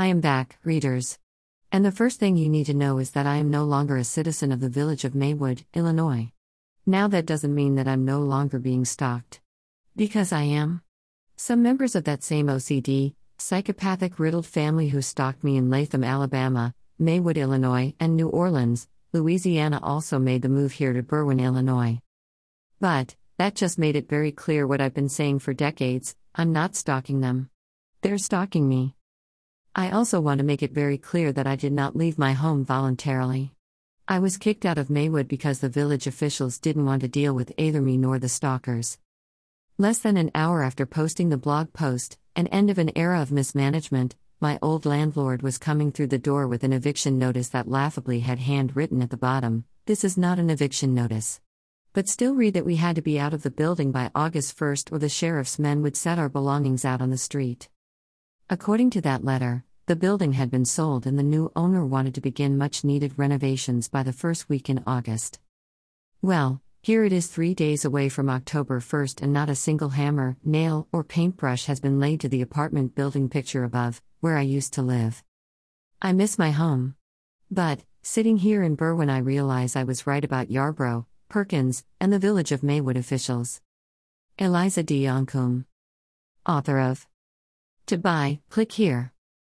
I am back, readers. And the first thing you need to know is that I am no longer a citizen of the village of Maywood, Illinois. Now that doesn't mean that I'm no longer being stalked. Because I am. Some members of that same OCD, psychopathic riddled family who stalked me in Latham, Alabama, Maywood, Illinois, and New Orleans, Louisiana also made the move here to Berwyn, Illinois. But, that just made it very clear what I've been saying for decades I'm not stalking them. They're stalking me. I also want to make it very clear that I did not leave my home voluntarily. I was kicked out of Maywood because the village officials didn't want to deal with either me nor the stalkers. Less than an hour after posting the blog post, an end of an era of mismanagement, my old landlord was coming through the door with an eviction notice that laughably had handwritten at the bottom This is not an eviction notice. But still read that we had to be out of the building by August 1st or the sheriff's men would set our belongings out on the street. According to that letter, the building had been sold and the new owner wanted to begin much needed renovations by the first week in August. Well, here it is three days away from October 1st, and not a single hammer, nail, or paintbrush has been laid to the apartment building picture above, where I used to live. I miss my home. But, sitting here in Berwyn, I realize I was right about Yarborough, Perkins, and the village of Maywood officials. Eliza D. Yoncombe. Author of to buy, click here.